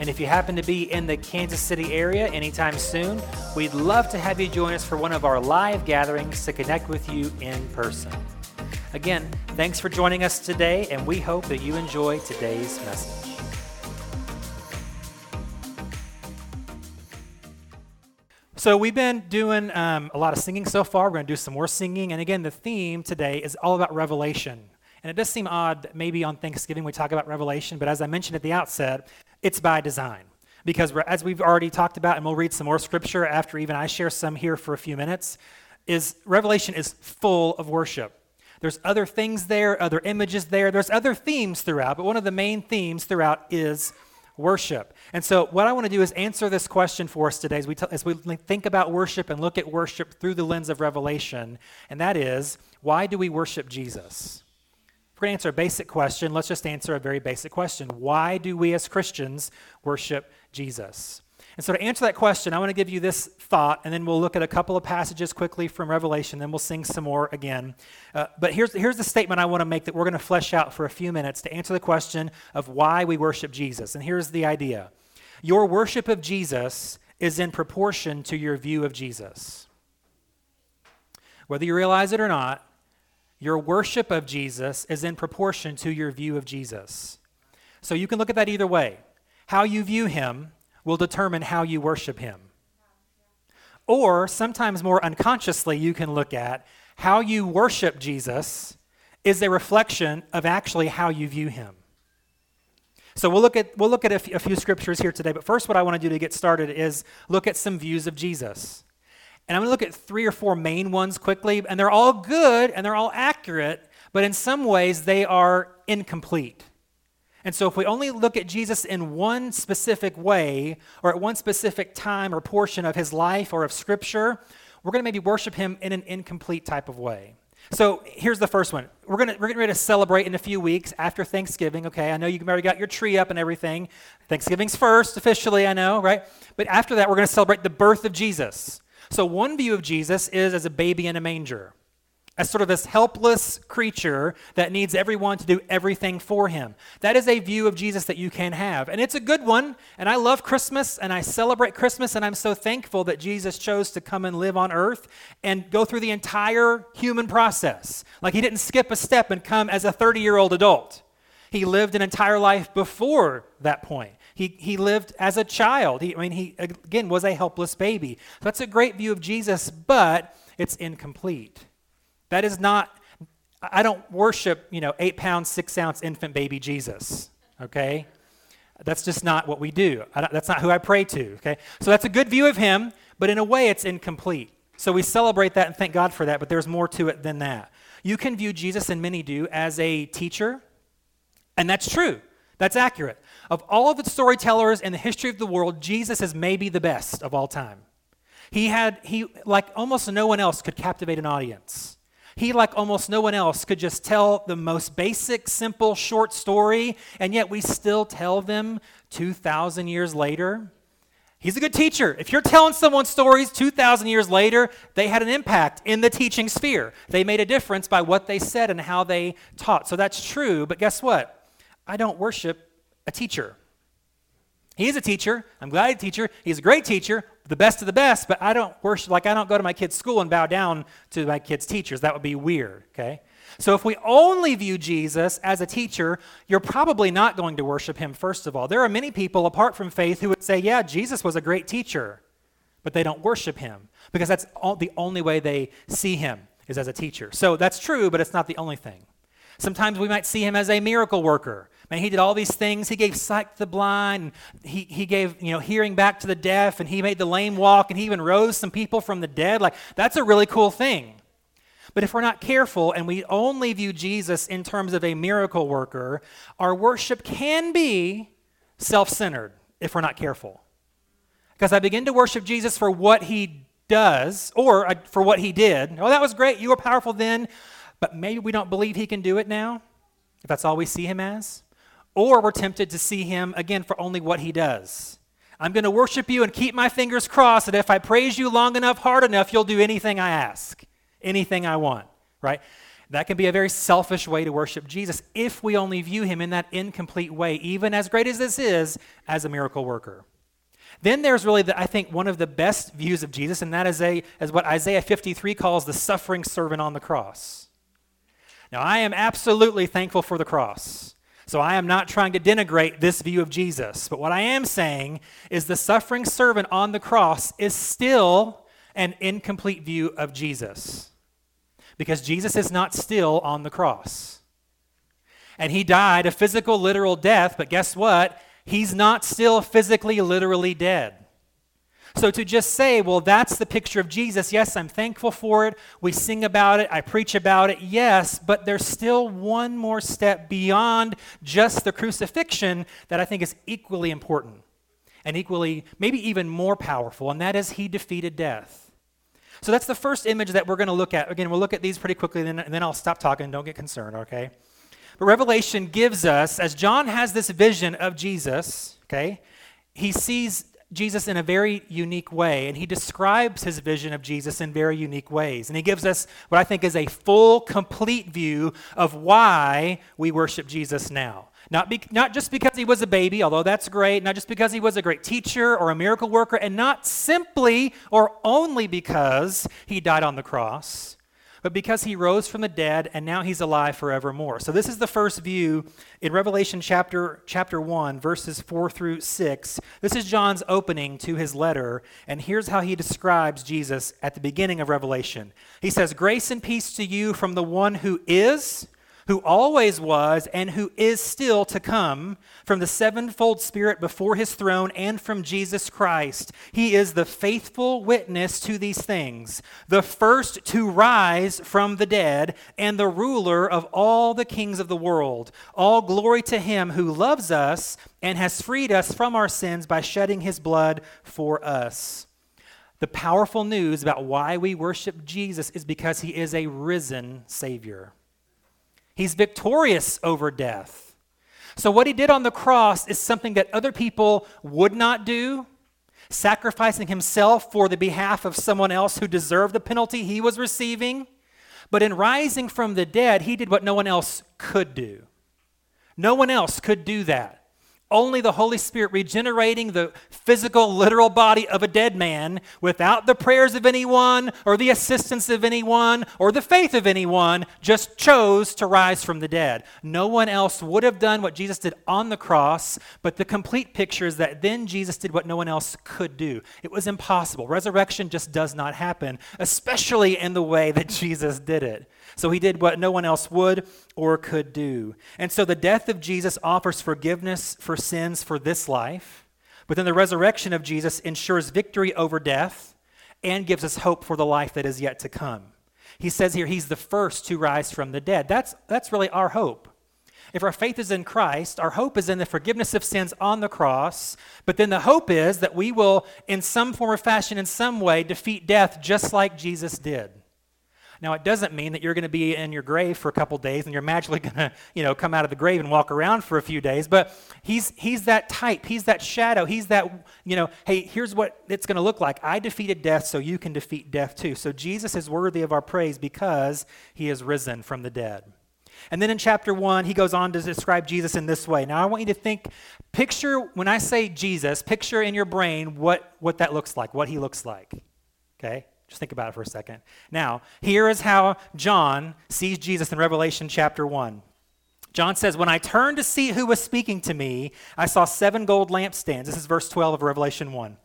And if you happen to be in the Kansas City area anytime soon, we'd love to have you join us for one of our live gatherings to connect with you in person. Again, thanks for joining us today, and we hope that you enjoy today's message. So, we've been doing um, a lot of singing so far. We're going to do some more singing. And again, the theme today is all about revelation. And it does seem odd that maybe on Thanksgiving we talk about revelation, but as I mentioned at the outset, it's by design. Because as we've already talked about, and we'll read some more scripture after even I share some here for a few minutes, is Revelation is full of worship. There's other things there, other images there, there's other themes throughout, but one of the main themes throughout is worship. And so, what I want to do is answer this question for us today as we, t- as we think about worship and look at worship through the lens of Revelation, and that is why do we worship Jesus? Going to answer a basic question, let's just answer a very basic question. Why do we as Christians worship Jesus? And so, to answer that question, I want to give you this thought, and then we'll look at a couple of passages quickly from Revelation, then we'll sing some more again. Uh, but here's, here's the statement I want to make that we're going to flesh out for a few minutes to answer the question of why we worship Jesus. And here's the idea Your worship of Jesus is in proportion to your view of Jesus. Whether you realize it or not, your worship of Jesus is in proportion to your view of Jesus. So you can look at that either way. How you view him will determine how you worship him. Or sometimes more unconsciously, you can look at how you worship Jesus is a reflection of actually how you view him. So we'll look at, we'll look at a, f- a few scriptures here today, but first, what I want to do to get started is look at some views of Jesus. And I'm going to look at three or four main ones quickly, and they're all good and they're all accurate, but in some ways they are incomplete. And so, if we only look at Jesus in one specific way, or at one specific time or portion of his life or of Scripture, we're going to maybe worship him in an incomplete type of way. So here's the first one. We're going to, we're getting ready to celebrate in a few weeks after Thanksgiving. Okay, I know you've already got your tree up and everything. Thanksgiving's first officially, I know, right? But after that, we're going to celebrate the birth of Jesus. So, one view of Jesus is as a baby in a manger, as sort of this helpless creature that needs everyone to do everything for him. That is a view of Jesus that you can have. And it's a good one. And I love Christmas and I celebrate Christmas. And I'm so thankful that Jesus chose to come and live on earth and go through the entire human process. Like he didn't skip a step and come as a 30 year old adult. He lived an entire life before that point. He, he lived as a child. He, I mean, he, again, was a helpless baby. That's a great view of Jesus, but it's incomplete. That is not, I don't worship, you know, eight pound, six ounce infant baby Jesus, okay? That's just not what we do. that's not who I pray to, okay? So that's a good view of him, but in a way it's incomplete. So we celebrate that and thank God for that, but there's more to it than that. You can view Jesus, and many do, as a teacher, and that's true. That's accurate. Of all of the storytellers in the history of the world, Jesus is maybe the best of all time. He had, he, like almost no one else, could captivate an audience. He, like almost no one else, could just tell the most basic, simple, short story, and yet we still tell them 2,000 years later. He's a good teacher. If you're telling someone stories 2,000 years later, they had an impact in the teaching sphere. They made a difference by what they said and how they taught. So that's true, but guess what? I don't worship a teacher. He is a teacher. I'm glad he's a teacher. He's a great teacher, the best of the best, but I don't worship, like, I don't go to my kid's school and bow down to my kids' teachers. That would be weird, okay? So if we only view Jesus as a teacher, you're probably not going to worship him, first of all. There are many people apart from faith who would say, yeah, Jesus was a great teacher, but they don't worship him because that's all, the only way they see him is as a teacher. So that's true, but it's not the only thing. Sometimes we might see him as a miracle worker. Man, he did all these things. He gave sight to the blind, and he, he gave you know hearing back to the deaf, and he made the lame walk, and he even rose some people from the dead. Like that's a really cool thing. But if we're not careful and we only view Jesus in terms of a miracle worker, our worship can be self centered if we're not careful. Because I begin to worship Jesus for what he does or uh, for what he did. Oh, that was great. You were powerful then, but maybe we don't believe he can do it now, if that's all we see him as. Or we're tempted to see him again for only what he does. I'm going to worship you and keep my fingers crossed that if I praise you long enough, hard enough, you'll do anything I ask, anything I want, right? That can be a very selfish way to worship Jesus if we only view him in that incomplete way, even as great as this is, as a miracle worker. Then there's really, the, I think, one of the best views of Jesus, and that is, a, is what Isaiah 53 calls the suffering servant on the cross. Now, I am absolutely thankful for the cross. So I am not trying to denigrate this view of Jesus. But what I am saying is the suffering servant on the cross is still an incomplete view of Jesus. Because Jesus is not still on the cross. And he died a physical, literal death, but guess what? He's not still physically, literally dead. So to just say, well, that's the picture of Jesus, yes, I'm thankful for it. We sing about it, I preach about it, yes, but there's still one more step beyond just the crucifixion that I think is equally important and equally, maybe even more powerful, and that is he defeated death. So that's the first image that we're going to look at. Again, we'll look at these pretty quickly, and then, I'll stop talking. Don't get concerned, okay? But Revelation gives us, as John has this vision of Jesus, okay, he sees Jesus in a very unique way, and he describes his vision of Jesus in very unique ways. And he gives us what I think is a full, complete view of why we worship Jesus now. Not, be, not just because he was a baby, although that's great, not just because he was a great teacher or a miracle worker, and not simply or only because he died on the cross, but because he rose from the dead and now he's alive forevermore. So this is the first view in Revelation chapter chapter 1 verses 4 through 6. This is John's opening to his letter and here's how he describes Jesus at the beginning of Revelation. He says, "Grace and peace to you from the one who is who always was and who is still to come, from the sevenfold Spirit before his throne, and from Jesus Christ. He is the faithful witness to these things, the first to rise from the dead, and the ruler of all the kings of the world. All glory to him who loves us and has freed us from our sins by shedding his blood for us. The powerful news about why we worship Jesus is because he is a risen Savior. He's victorious over death. So, what he did on the cross is something that other people would not do, sacrificing himself for the behalf of someone else who deserved the penalty he was receiving. But in rising from the dead, he did what no one else could do. No one else could do that. Only the Holy Spirit regenerating the physical, literal body of a dead man without the prayers of anyone or the assistance of anyone or the faith of anyone just chose to rise from the dead. No one else would have done what Jesus did on the cross, but the complete picture is that then Jesus did what no one else could do. It was impossible. Resurrection just does not happen, especially in the way that Jesus did it. So he did what no one else would or could do. And so the death of Jesus offers forgiveness for sins for this life, but then the resurrection of Jesus ensures victory over death and gives us hope for the life that is yet to come. He says here he's the first to rise from the dead. That's, that's really our hope. If our faith is in Christ, our hope is in the forgiveness of sins on the cross, but then the hope is that we will, in some form or fashion, in some way, defeat death just like Jesus did. Now, it doesn't mean that you're going to be in your grave for a couple days and you're magically going to, you know, come out of the grave and walk around for a few days. But he's he's that type. He's that shadow. He's that, you know, hey, here's what it's going to look like. I defeated death, so you can defeat death too. So Jesus is worthy of our praise because he is risen from the dead. And then in chapter one, he goes on to describe Jesus in this way. Now, I want you to think, picture, when I say Jesus, picture in your brain what, what that looks like, what he looks like. Okay? Just think about it for a second. Now, here is how John sees Jesus in Revelation chapter 1. John says, When I turned to see who was speaking to me, I saw seven gold lampstands. This is verse 12 of Revelation 1.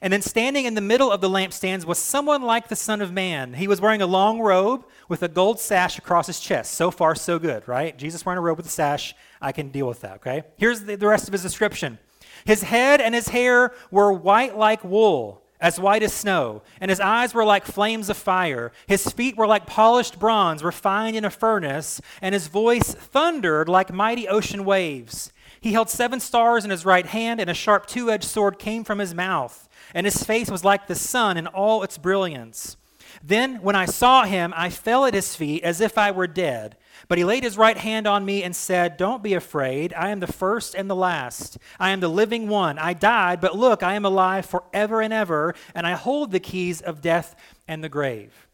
And then standing in the middle of the lampstands was someone like the Son of Man. He was wearing a long robe with a gold sash across his chest. So far, so good, right? Jesus wearing a robe with a sash. I can deal with that, okay? Here's the, the rest of his description His head and his hair were white like wool as white as snow, and his eyes were like flames of fire. His feet were like polished bronze refined in a furnace, and his voice thundered like mighty ocean waves. He held seven stars in his right hand, and a sharp two edged sword came from his mouth. and his face was like the sun in all its brilliance. Then, when I saw him, I fell at his feet as if I were dead. But he laid his right hand on me and said, Don't be afraid. I am the first and the last. I am the living one. I died, but look, I am alive forever and ever, and I hold the keys of death and the grave.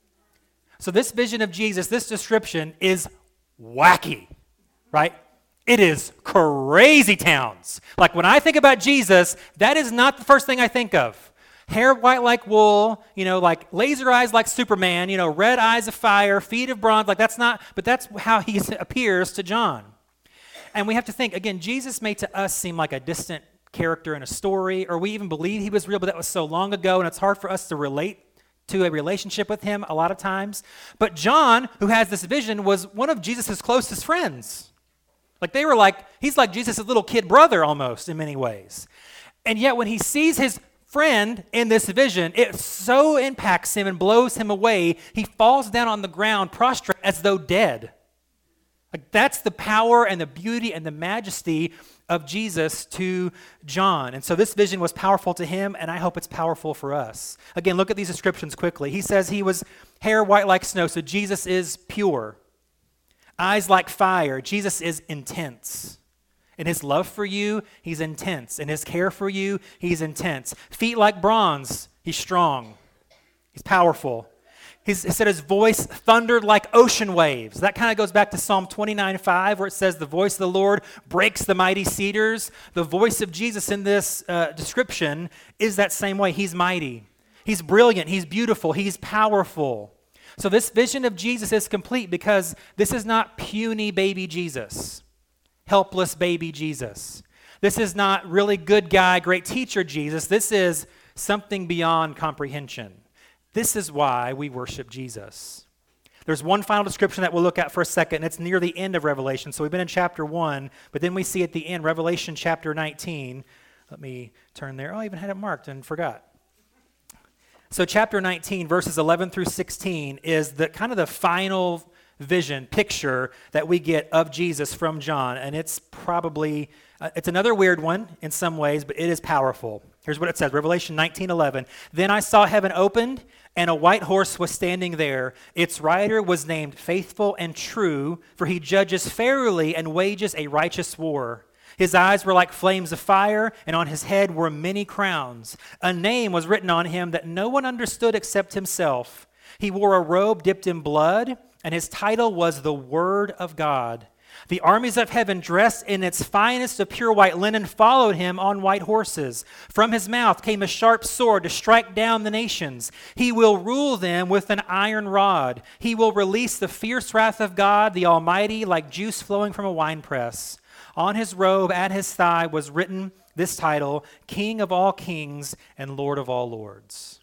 So, this vision of Jesus, this description is wacky, right? It is crazy towns. Like when I think about Jesus, that is not the first thing I think of. Hair white like wool, you know, like laser eyes like Superman, you know, red eyes of fire, feet of bronze. Like that's not, but that's how he appears to John. And we have to think, again, Jesus may to us seem like a distant character in a story, or we even believe he was real, but that was so long ago, and it's hard for us to relate to a relationship with him a lot of times. But John, who has this vision, was one of Jesus' closest friends. Like they were like, he's like Jesus' little kid brother almost in many ways. And yet when he sees his friend in this vision, it so impacts him and blows him away, he falls down on the ground prostrate as though dead. Like that's the power and the beauty and the majesty of Jesus to John. And so this vision was powerful to him, and I hope it's powerful for us. Again, look at these descriptions quickly. He says he was hair white like snow, so Jesus is pure. Eyes like fire, Jesus is intense. In his love for you, he's intense. In his care for you, he's intense. Feet like bronze, he's strong. He's powerful. He's, he said his voice thundered like ocean waves. That kind of goes back to Psalm 29 5, where it says, The voice of the Lord breaks the mighty cedars. The voice of Jesus in this uh, description is that same way. He's mighty, he's brilliant, he's beautiful, he's powerful. So, this vision of Jesus is complete because this is not puny baby Jesus, helpless baby Jesus. This is not really good guy, great teacher Jesus. This is something beyond comprehension. This is why we worship Jesus. There's one final description that we'll look at for a second, and it's near the end of Revelation. So we've been in chapter 1, but then we see at the end, Revelation chapter 19. Let me turn there. Oh, I even had it marked and forgot. So, chapter 19, verses 11 through 16, is the kind of the final vision, picture that we get of Jesus from John. And it's probably, uh, it's another weird one in some ways, but it is powerful. Here's what it says Revelation 19 11. Then I saw heaven opened and a white horse was standing there. Its rider was named Faithful and True, for he judges fairly and wages a righteous war. His eyes were like flames of fire, and on his head were many crowns. A name was written on him that no one understood except himself. He wore a robe dipped in blood, and his title was the Word of God. The armies of heaven, dressed in its finest of pure white linen, followed him on white horses. From his mouth came a sharp sword to strike down the nations. He will rule them with an iron rod. He will release the fierce wrath of God, the Almighty, like juice flowing from a winepress. On his robe at his thigh was written this title King of all kings and Lord of all lords.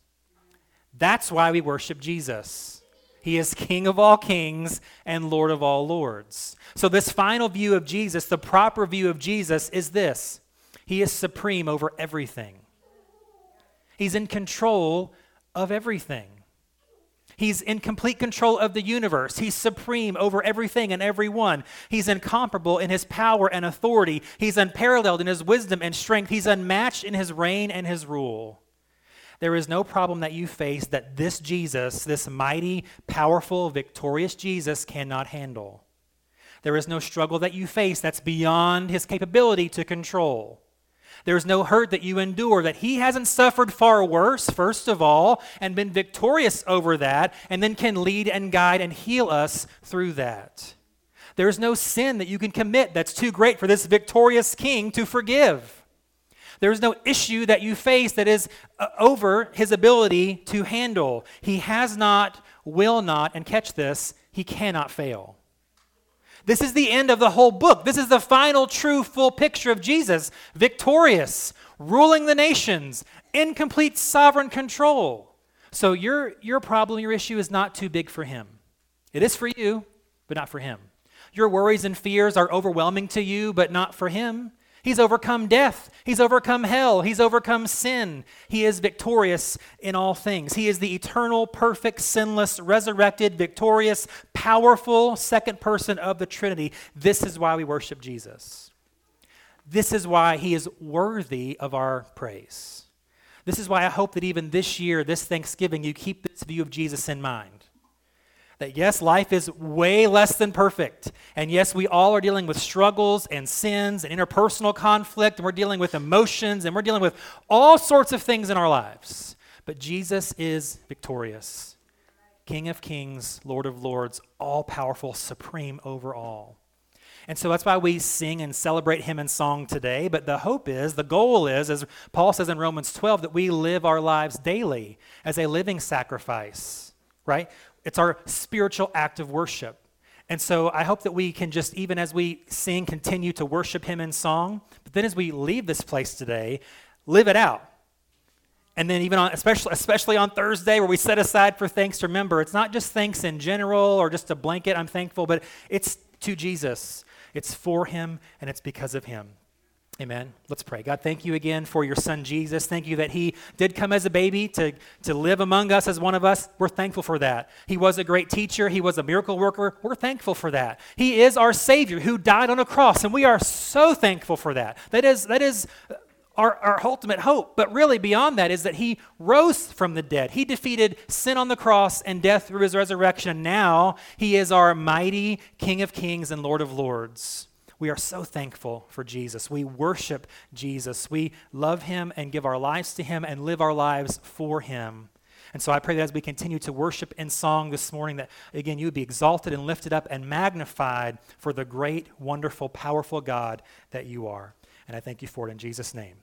That's why we worship Jesus. He is King of all kings and Lord of all lords. So, this final view of Jesus, the proper view of Jesus, is this He is supreme over everything, He's in control of everything. He's in complete control of the universe. He's supreme over everything and everyone. He's incomparable in his power and authority. He's unparalleled in his wisdom and strength. He's unmatched in his reign and his rule. There is no problem that you face that this Jesus, this mighty, powerful, victorious Jesus, cannot handle. There is no struggle that you face that's beyond his capability to control. There is no hurt that you endure that he hasn't suffered far worse, first of all, and been victorious over that, and then can lead and guide and heal us through that. There is no sin that you can commit that's too great for this victorious king to forgive. There is no issue that you face that is uh, over his ability to handle. He has not, will not, and catch this, he cannot fail. This is the end of the whole book. This is the final, true, full picture of Jesus, victorious, ruling the nations, in complete sovereign control. So your, your problem, your issue is not too big for him. It is for you, but not for him. Your worries and fears are overwhelming to you, but not for him. He's overcome death. He's overcome hell. He's overcome sin. He is victorious in all things. He is the eternal, perfect, sinless, resurrected, victorious, powerful second person of the Trinity. This is why we worship Jesus. This is why he is worthy of our praise. This is why I hope that even this year, this Thanksgiving, you keep this view of Jesus in mind. That yes, life is way less than perfect. And yes, we all are dealing with struggles and sins and interpersonal conflict, and we're dealing with emotions, and we're dealing with all sorts of things in our lives. But Jesus is victorious King of kings, Lord of lords, all powerful, supreme over all. And so that's why we sing and celebrate him in song today. But the hope is, the goal is, as Paul says in Romans 12, that we live our lives daily as a living sacrifice, right? It's our spiritual act of worship. And so I hope that we can just, even as we sing, continue to worship him in song. But then as we leave this place today, live it out. And then even on, especially, especially on Thursday where we set aside for thanks, remember, it's not just thanks in general or just a blanket, I'm thankful, but it's to Jesus. It's for him and it's because of him. Amen. Let's pray. God, thank you again for your son Jesus. Thank you that he did come as a baby to, to live among us as one of us. We're thankful for that. He was a great teacher, he was a miracle worker. We're thankful for that. He is our Savior who died on a cross, and we are so thankful for that. That is, that is our, our ultimate hope. But really, beyond that, is that he rose from the dead. He defeated sin on the cross and death through his resurrection. And now he is our mighty King of kings and Lord of lords. We are so thankful for Jesus. We worship Jesus. We love him and give our lives to him and live our lives for him. And so I pray that as we continue to worship in song this morning, that again, you would be exalted and lifted up and magnified for the great, wonderful, powerful God that you are. And I thank you for it in Jesus' name.